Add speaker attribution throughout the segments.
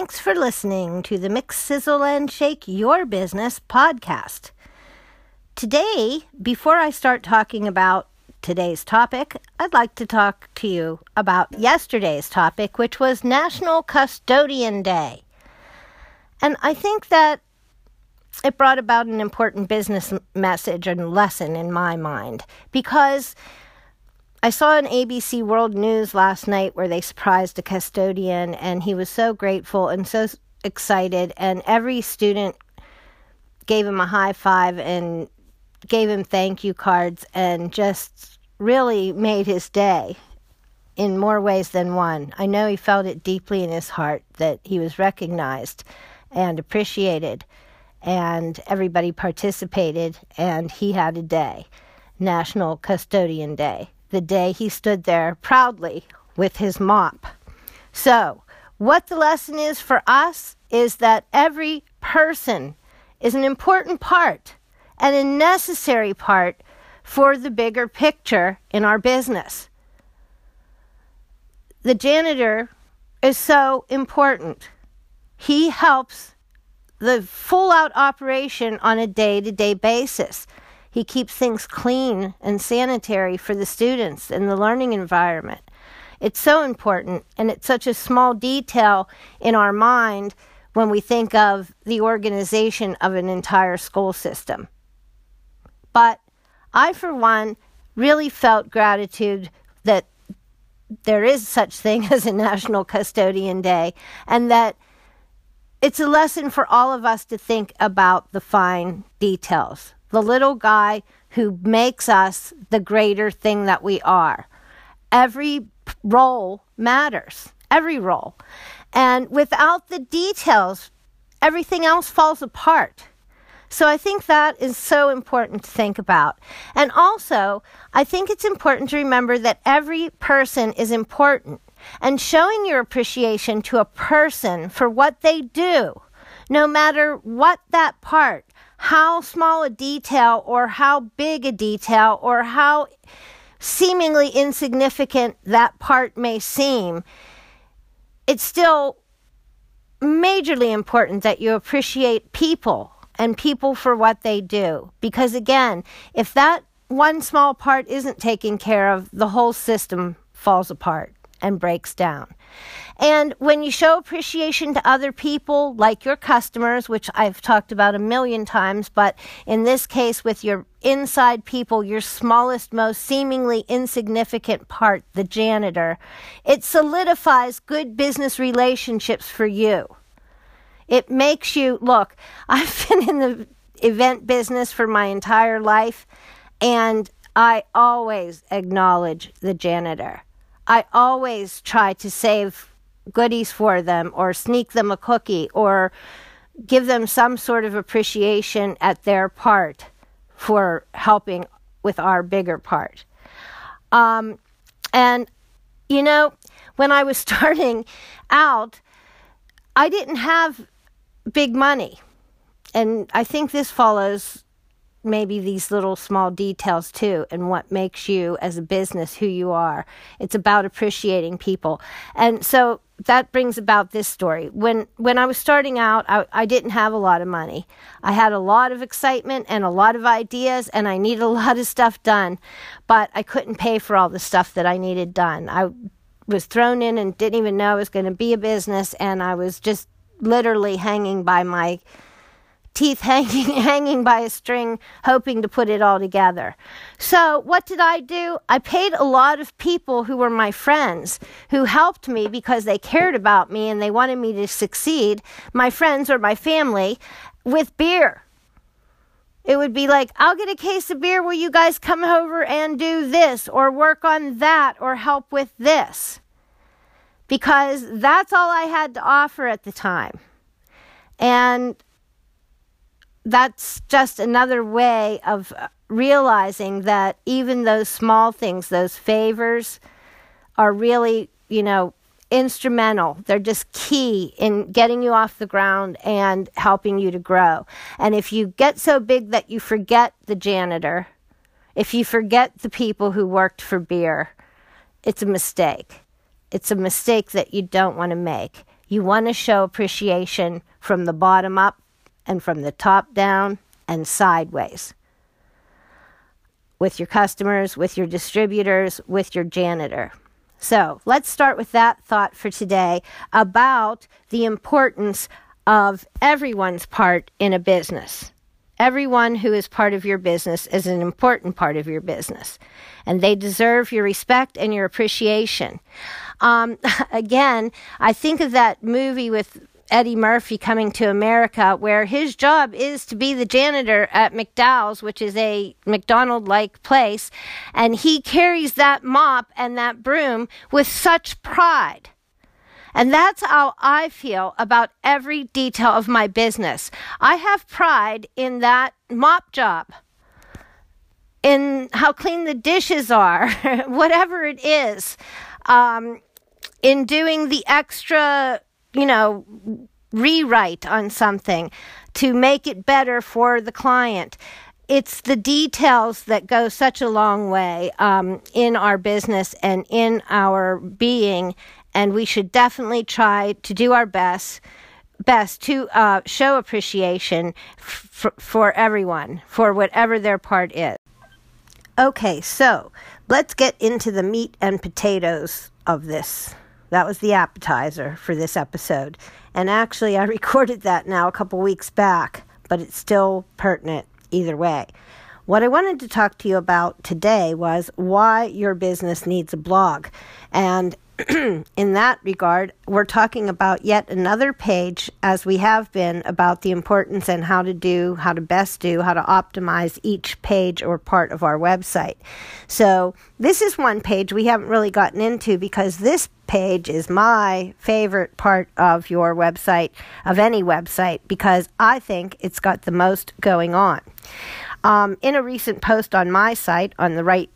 Speaker 1: thanks for listening to the Mix, Sizzle, and Shake Your Business podcast. Today, before I start talking about today's topic, I'd like to talk to you about yesterday's topic, which was National Custodian Day. And I think that it brought about an important business message and lesson in my mind because I saw an ABC World News last night where they surprised a custodian, and he was so grateful and so excited, and every student gave him a high five and gave him thank you cards, and just really made his day in more ways than one. I know he felt it deeply in his heart that he was recognized and appreciated, and everybody participated, and he had a day, National Custodian Day the day he stood there proudly with his mop. So, what the lesson is for us is that every person is an important part and a necessary part for the bigger picture in our business. The janitor is so important. He helps the full out operation on a day to day basis. He keeps things clean and sanitary for the students and the learning environment. It's so important, and it's such a small detail in our mind when we think of the organization of an entire school system. But I, for one, really felt gratitude that there is such thing as a National Custodian Day and that it's a lesson for all of us to think about the fine details the little guy who makes us the greater thing that we are. Every role matters, every role. And without the details, everything else falls apart. So I think that is so important to think about. And also, I think it's important to remember that every person is important. And showing your appreciation to a person for what they do, no matter what that part, how small a detail or how big a detail or how seemingly insignificant that part may seem, it's still majorly important that you appreciate people and people for what they do. Because again, if that one small part isn't taken care of, the whole system falls apart and breaks down. And when you show appreciation to other people, like your customers, which I've talked about a million times, but in this case, with your inside people, your smallest, most seemingly insignificant part, the janitor, it solidifies good business relationships for you. It makes you look, I've been in the event business for my entire life, and I always acknowledge the janitor. I always try to save goodies for them or sneak them a cookie or give them some sort of appreciation at their part for helping with our bigger part. Um, and, you know, when I was starting out, I didn't have big money. And I think this follows maybe these little small details too and what makes you as a business who you are. It's about appreciating people. And so that brings about this story. When when I was starting out, I, I didn't have a lot of money. I had a lot of excitement and a lot of ideas, and I needed a lot of stuff done, but I couldn't pay for all the stuff that I needed done. I was thrown in and didn't even know it was going to be a business, and I was just literally hanging by my teeth hanging hanging by a string hoping to put it all together. So, what did I do? I paid a lot of people who were my friends who helped me because they cared about me and they wanted me to succeed, my friends or my family with beer. It would be like, I'll get a case of beer. Will you guys come over and do this or work on that or help with this? Because that's all I had to offer at the time. And that's just another way of realizing that even those small things, those favors, are really, you know, instrumental. They're just key in getting you off the ground and helping you to grow. And if you get so big that you forget the janitor, if you forget the people who worked for beer, it's a mistake. It's a mistake that you don't want to make. You want to show appreciation from the bottom up and from the top down and sideways with your customers, with your distributors, with your janitor. So let's start with that thought for today about the importance of everyone's part in a business. Everyone who is part of your business is an important part of your business, and they deserve your respect and your appreciation. Um, again, I think of that movie with Eddie Murphy coming to America, where his job is to be the janitor at McDowell's, which is a McDonald like place, and he carries that mop and that broom with such pride. And that's how I feel about every detail of my business. I have pride in that mop job, in how clean the dishes are, whatever it is, um, in doing the extra you know, rewrite on something to make it better for the client. It's the details that go such a long way um, in our business and in our being, and we should definitely try to do our best best to uh, show appreciation f- for everyone for whatever their part is. Okay, so let's get into the meat and potatoes of this. That was the appetizer for this episode. And actually, I recorded that now a couple weeks back, but it's still pertinent either way. What I wanted to talk to you about today was why your business needs a blog. And in that regard, we're talking about yet another page, as we have been, about the importance and how to do, how to best do, how to optimize each page or part of our website. So, this is one page we haven't really gotten into because this page is my favorite part of your website, of any website, because I think it's got the most going on. Um, in a recent post on my site, on the right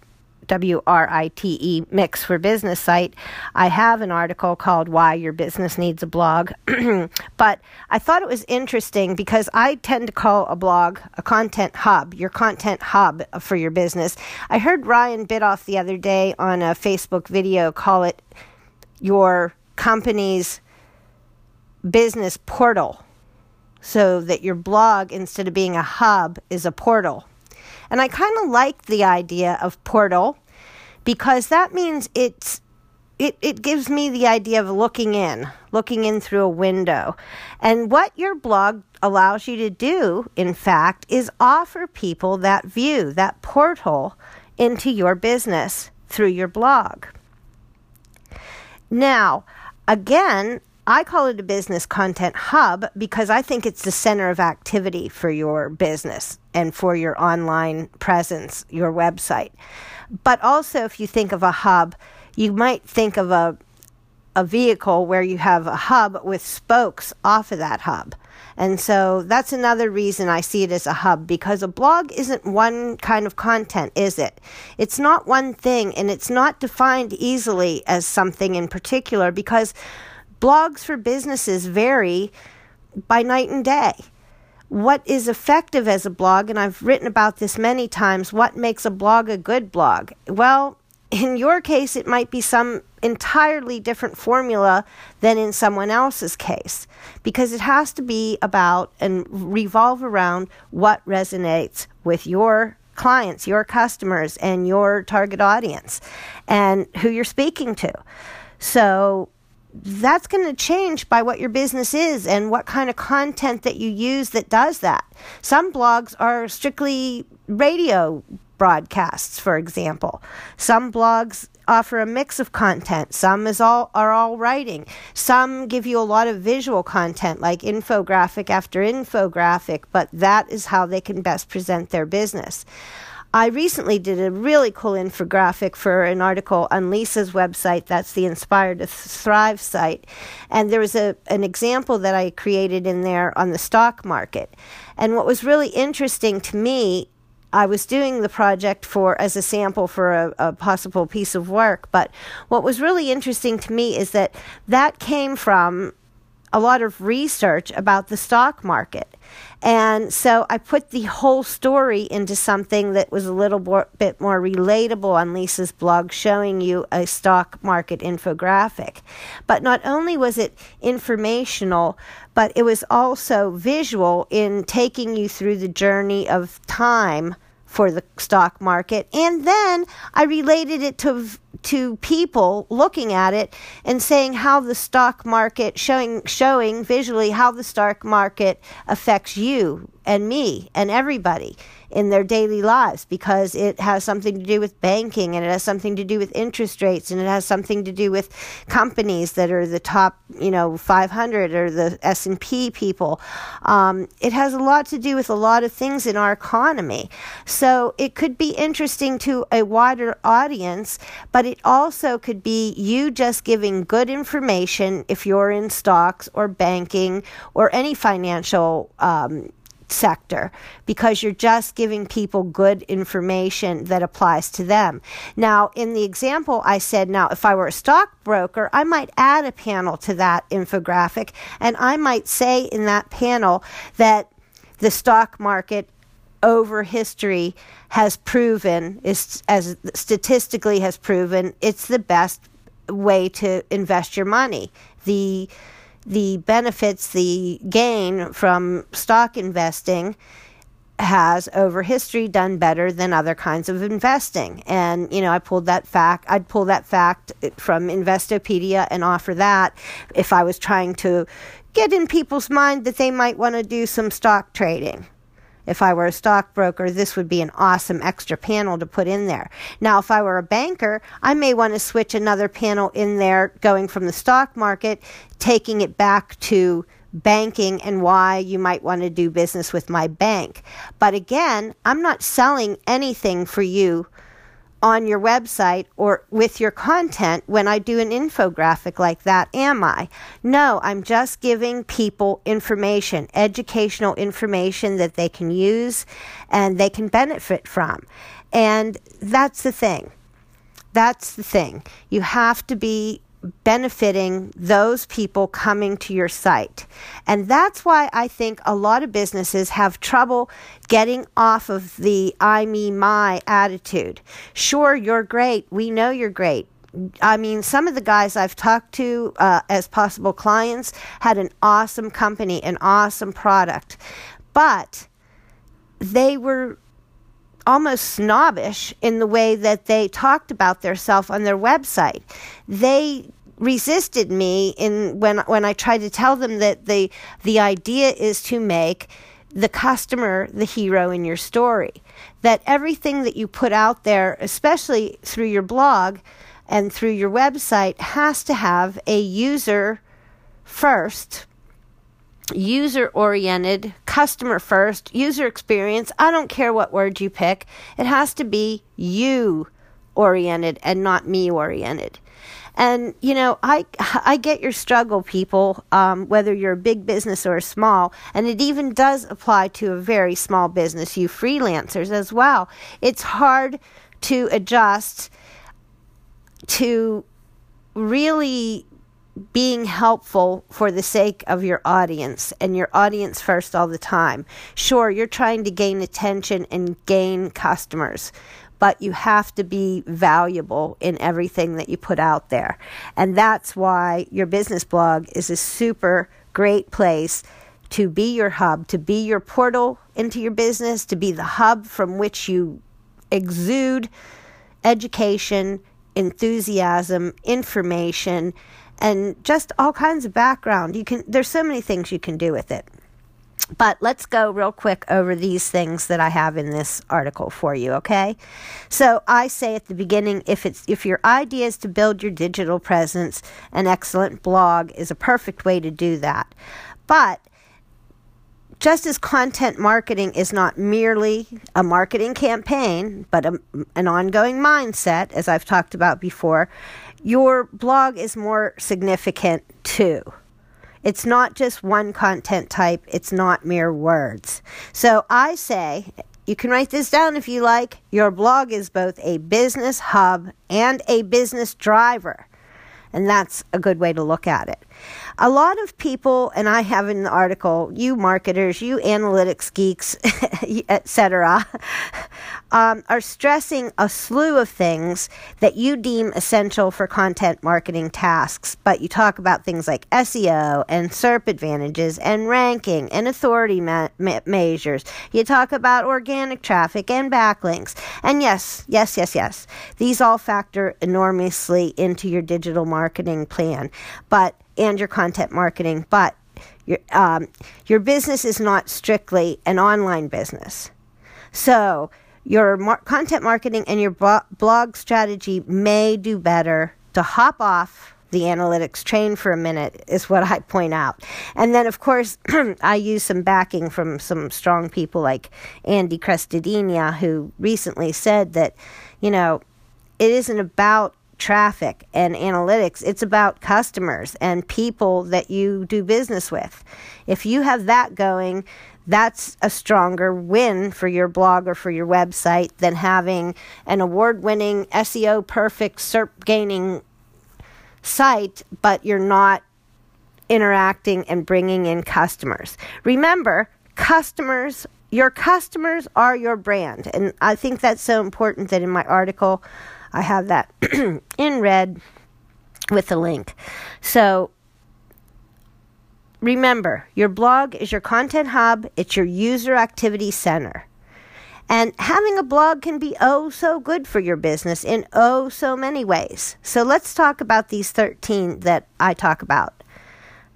Speaker 1: W R I T E Mix for Business site, I have an article called Why Your Business Needs a Blog. but I thought it was interesting because I tend to call a blog a content hub, your content hub for your business. I heard Ryan Biddulph the other day on a Facebook video call it your company's business portal. So that your blog, instead of being a hub, is a portal. And I kind of like the idea of portal because that means it's it, it gives me the idea of looking in, looking in through a window. And what your blog allows you to do, in fact, is offer people that view, that portal into your business through your blog. Now, again, I call it a business content hub because I think it's the center of activity for your business and for your online presence, your website. But also, if you think of a hub, you might think of a, a vehicle where you have a hub with spokes off of that hub. And so that's another reason I see it as a hub because a blog isn't one kind of content, is it? It's not one thing and it's not defined easily as something in particular because Blogs for businesses vary by night and day. What is effective as a blog, and I've written about this many times, what makes a blog a good blog? Well, in your case, it might be some entirely different formula than in someone else's case because it has to be about and revolve around what resonates with your clients, your customers, and your target audience and who you're speaking to. So, that's going to change by what your business is and what kind of content that you use that does that. Some blogs are strictly radio broadcasts, for example. Some blogs offer a mix of content. Some is all are all writing. Some give you a lot of visual content like infographic after infographic, but that is how they can best present their business. I recently did a really cool infographic for an article on Lisa's website. That's the Inspired to Thrive site. And there was a, an example that I created in there on the stock market. And what was really interesting to me, I was doing the project for as a sample for a, a possible piece of work. But what was really interesting to me is that that came from a lot of research about the stock market. And so I put the whole story into something that was a little more, bit more relatable on Lisa's blog, showing you a stock market infographic. But not only was it informational, but it was also visual in taking you through the journey of time for the stock market. And then I related it to to people looking at it and saying how the stock market showing showing visually how the stock market affects you and me and everybody in their daily lives because it has something to do with banking and it has something to do with interest rates and it has something to do with companies that are the top, you know, 500 or the S&P people. Um, it has a lot to do with a lot of things in our economy. So it could be interesting to a wider audience, but it also could be you just giving good information if you're in stocks or banking or any financial um, sector because you're just giving people good information that applies to them. Now, in the example I said, now if I were a stockbroker, I might add a panel to that infographic and I might say in that panel that the stock market over history has proven is as statistically has proven it's the best way to invest your money. The the benefits, the gain from stock investing has over history done better than other kinds of investing. And, you know, I pulled that fact, I'd pull that fact from Investopedia and offer that if I was trying to get in people's mind that they might want to do some stock trading. If I were a stockbroker, this would be an awesome extra panel to put in there. Now, if I were a banker, I may want to switch another panel in there going from the stock market, taking it back to banking and why you might want to do business with my bank. But again, I'm not selling anything for you on your website or with your content when I do an infographic like that, am I? No, I'm just giving people information, educational information that they can use and they can benefit from. And that's the thing. That's the thing. You have to be benefiting those people coming to your site. And that's why I think a lot of businesses have trouble getting off of the I, me, my attitude. Sure, you're great. We know you're great. I mean, some of the guys I've talked to uh, as possible clients had an awesome company, an awesome product, but they were almost snobbish in the way that they talked about themselves on their website. They resisted me in when when I tried to tell them that the the idea is to make the customer the hero in your story. That everything that you put out there, especially through your blog and through your website, has to have a user first user oriented, customer first, user experience. I don't care what word you pick. It has to be you oriented and not me oriented. And you know, I I get your struggle, people. Um, whether you're a big business or a small, and it even does apply to a very small business, you freelancers as well. It's hard to adjust to really being helpful for the sake of your audience and your audience first all the time. Sure, you're trying to gain attention and gain customers, but you have to be valuable in everything that you put out there. And that's why your business blog is a super great place to be your hub, to be your portal into your business, to be the hub from which you exude education, enthusiasm, information and just all kinds of background. You can there's so many things you can do with it. But let's go real quick over these things that I have in this article for you, okay? So I say at the beginning if it's if your idea is to build your digital presence, an excellent blog is a perfect way to do that. But just as content marketing is not merely a marketing campaign, but a, an ongoing mindset, as I've talked about before, your blog is more significant too. It's not just one content type, it's not mere words. So I say, you can write this down if you like. Your blog is both a business hub and a business driver. And that's a good way to look at it. A lot of people, and I have in the article, you marketers, you analytics geeks, etc., um, are stressing a slew of things that you deem essential for content marketing tasks. But you talk about things like SEO and SERP advantages and ranking and authority ma- ma- measures. You talk about organic traffic and backlinks. And yes, yes, yes, yes, these all factor enormously into your digital marketing plan. But and your content marketing, but your, um, your business is not strictly an online business. So, your mar- content marketing and your blog strategy may do better to hop off the analytics train for a minute, is what I point out. And then, of course, I use some backing from some strong people like Andy Crestodina, who recently said that, you know, it isn't about traffic and analytics. It's about customers and people that you do business with. If you have that going, that's a stronger win for your blog or for your website than having an award winning, SEO perfect, SERP gaining site, but you're not interacting and bringing in customers. Remember, customers your customers are your brand. And I think that's so important that in my article, I have that in red with the link. So remember, your blog is your content hub, it's your user activity center. And having a blog can be oh so good for your business in oh so many ways. So let's talk about these 13 that I talk about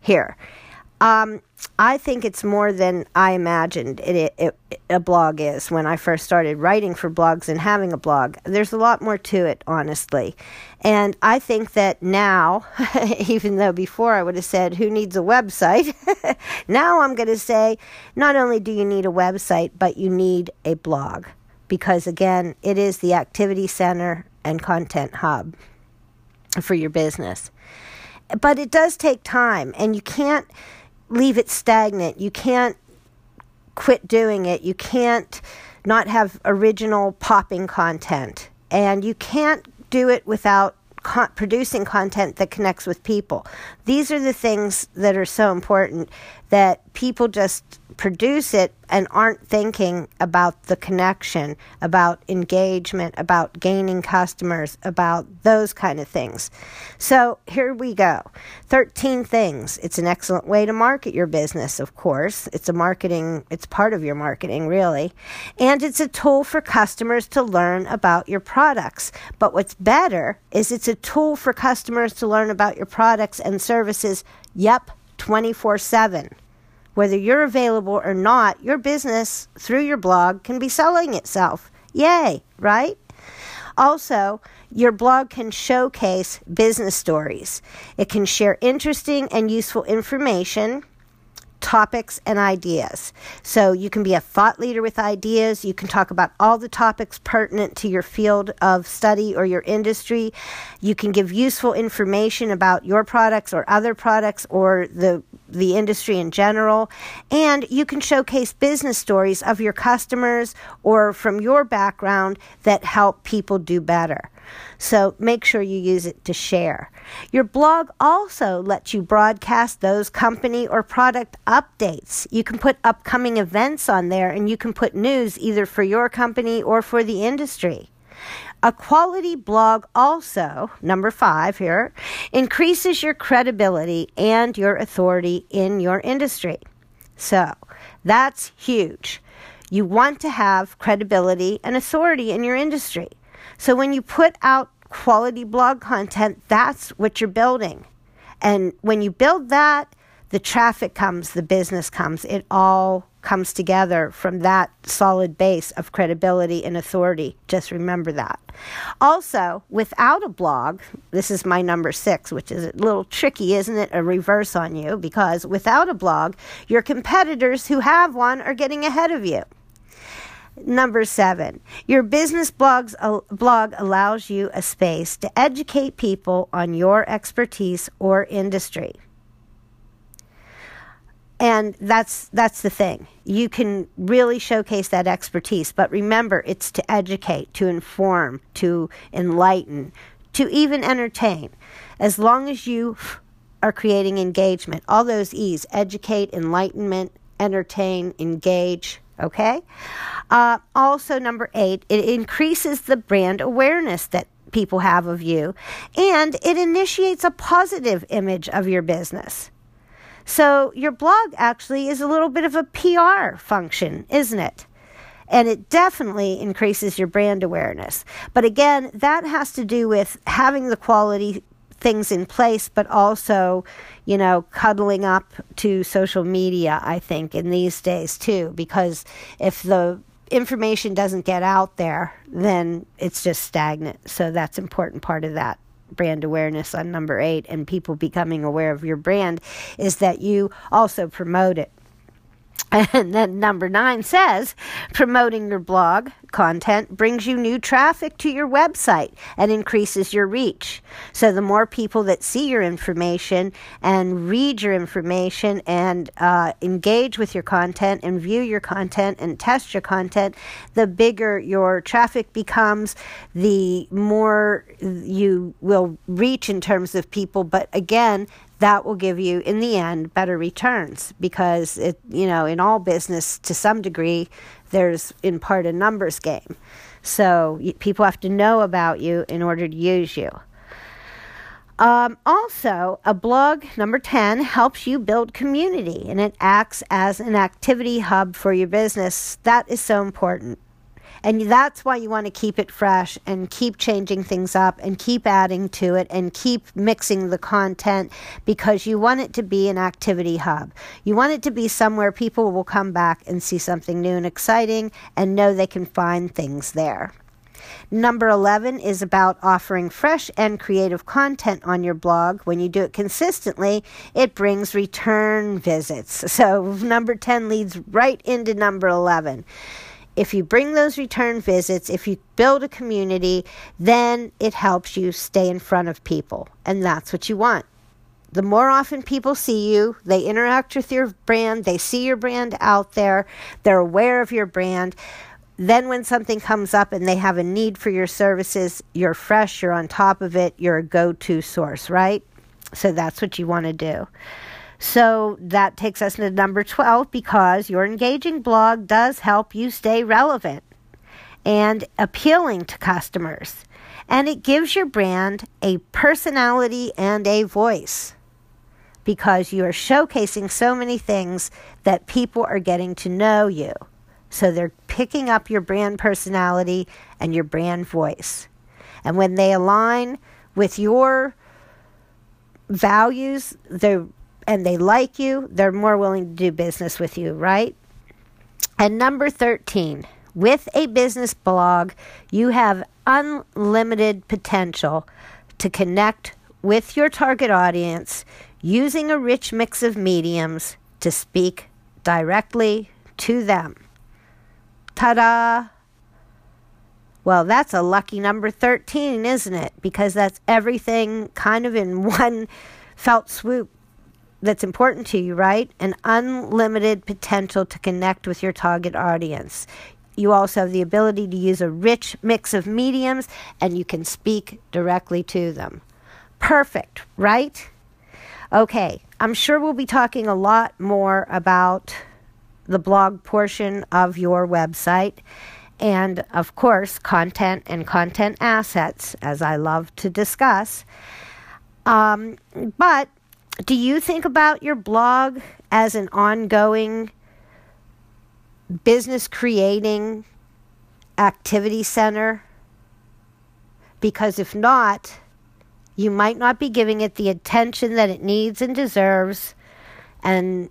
Speaker 1: here. Um, I think it's more than I imagined it, it, it, a blog is when I first started writing for blogs and having a blog. There's a lot more to it, honestly. And I think that now, even though before I would have said, who needs a website? now I'm going to say, not only do you need a website, but you need a blog. Because again, it is the activity center and content hub for your business. But it does take time, and you can't leave it stagnant. You can't quit doing it. You can't not have original popping content. And you can't do it without producing content that connects with people. These are the things that are so important that people just produce it and aren't thinking about the connection, about engagement, about gaining customers, about those kind of things. So here we go 13 things. It's an excellent way to market your business, of course. It's a marketing, it's part of your marketing, really. And it's a tool for customers to learn about your products. But what's better is it's a tool for customers to learn about your products and services, yep, 24 7. Whether you're available or not, your business through your blog can be selling itself. Yay, right? Also, your blog can showcase business stories. It can share interesting and useful information topics and ideas. So you can be a thought leader with ideas. You can talk about all the topics pertinent to your field of study or your industry. You can give useful information about your products or other products or the the industry in general. And you can showcase business stories of your customers or from your background that help people do better. So make sure you use it to share. Your blog also lets you broadcast those company or product updates. You can put upcoming events on there and you can put news either for your company or for the industry. A quality blog also, number five here, increases your credibility and your authority in your industry. So that's huge. You want to have credibility and authority in your industry. So when you put out quality blog content, that's what you're building. And when you build that, the traffic comes, the business comes. It all comes together from that solid base of credibility and authority. Just remember that. Also, without a blog, this is my number six, which is a little tricky, isn't it? A reverse on you, because without a blog, your competitors who have one are getting ahead of you. Number seven, your business blogs, uh, blog allows you a space to educate people on your expertise or industry. And that's that's the thing. You can really showcase that expertise, but remember it's to educate, to inform, to enlighten, to even entertain, as long as you are creating engagement. All those E's educate, enlightenment, entertain, engage. Okay? Uh, also, number eight, it increases the brand awareness that people have of you and it initiates a positive image of your business. So, your blog actually is a little bit of a PR function, isn't it? And it definitely increases your brand awareness. But again, that has to do with having the quality things in place, but also, you know, cuddling up to social media, I think, in these days too, because if the information doesn't get out there, then it's just stagnant. So that's important part of that brand awareness on number eight and people becoming aware of your brand is that you also promote it. And then number nine says promoting your blog content brings you new traffic to your website and increases your reach. So the more people that see your information and read your information and uh, engage with your content and view your content and test your content, the bigger your traffic becomes, the more you will reach in terms of people. But again, that will give you in the end better returns because it you know in all business to some degree there's in part a numbers game so people have to know about you in order to use you um, also, a blog, number 10, helps you build community and it acts as an activity hub for your business. That is so important. And that's why you want to keep it fresh and keep changing things up and keep adding to it and keep mixing the content because you want it to be an activity hub. You want it to be somewhere people will come back and see something new and exciting and know they can find things there. Number 11 is about offering fresh and creative content on your blog. When you do it consistently, it brings return visits. So, number 10 leads right into number 11 if you bring those return visits, if you build a community, then it helps you stay in front of people. And that's what you want. The more often people see you, they interact with your brand, they see your brand out there, they're aware of your brand. Then, when something comes up and they have a need for your services, you're fresh, you're on top of it, you're a go to source, right? So that's what you want to do. So that takes us to number 12 because your engaging blog does help you stay relevant and appealing to customers. And it gives your brand a personality and a voice because you are showcasing so many things that people are getting to know you. So they're picking up your brand personality and your brand voice. And when they align with your values, they're and they like you, they're more willing to do business with you, right? And number 13, with a business blog, you have unlimited potential to connect with your target audience using a rich mix of mediums to speak directly to them. Ta da! Well, that's a lucky number 13, isn't it? Because that's everything kind of in one felt swoop that's important to you, right? An unlimited potential to connect with your target audience. You also have the ability to use a rich mix of mediums and you can speak directly to them. Perfect, right? Okay, I'm sure we'll be talking a lot more about the blog portion of your website and, of course, content and content assets, as I love to discuss. Um, but do you think about your blog as an ongoing business creating activity center? Because if not, you might not be giving it the attention that it needs and deserves and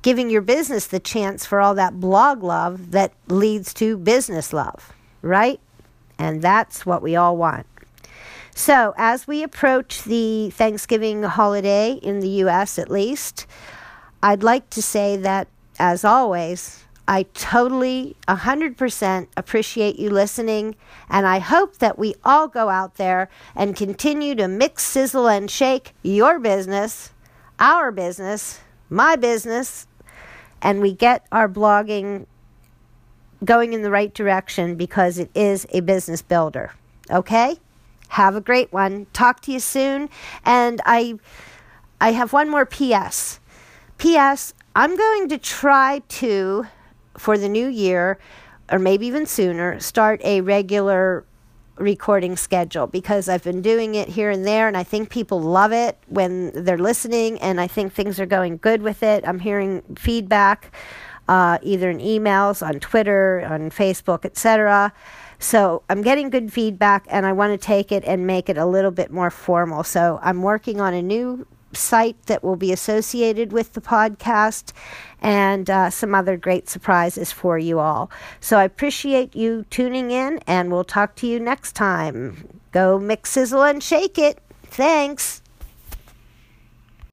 Speaker 1: giving your business the chance for all that blog love that leads to business love, right? And that's what we all want. So, as we approach the Thanksgiving holiday in the U.S., at least, I'd like to say that, as always, I totally, 100% appreciate you listening, and I hope that we all go out there and continue to mix, sizzle, and shake your business, our business, my business, and we get our blogging going in the right direction because it is a business builder. Okay? Have a great one. Talk to you soon. And I I have one more PS. PS, I'm going to try to for the new year or maybe even sooner start a regular recording schedule because I've been doing it here and there, and I think people love it when they're listening, and I think things are going good with it. I'm hearing feedback, uh, either in emails, on Twitter, on Facebook, etc. So I'm getting good feedback, and I want to take it and make it a little bit more formal. So I'm working on a new site that will be associated with the podcast and uh, some other great surprises for you all. So I appreciate you tuning in, and we'll talk to you next time. Go mix, sizzle, and shake it. Thanks.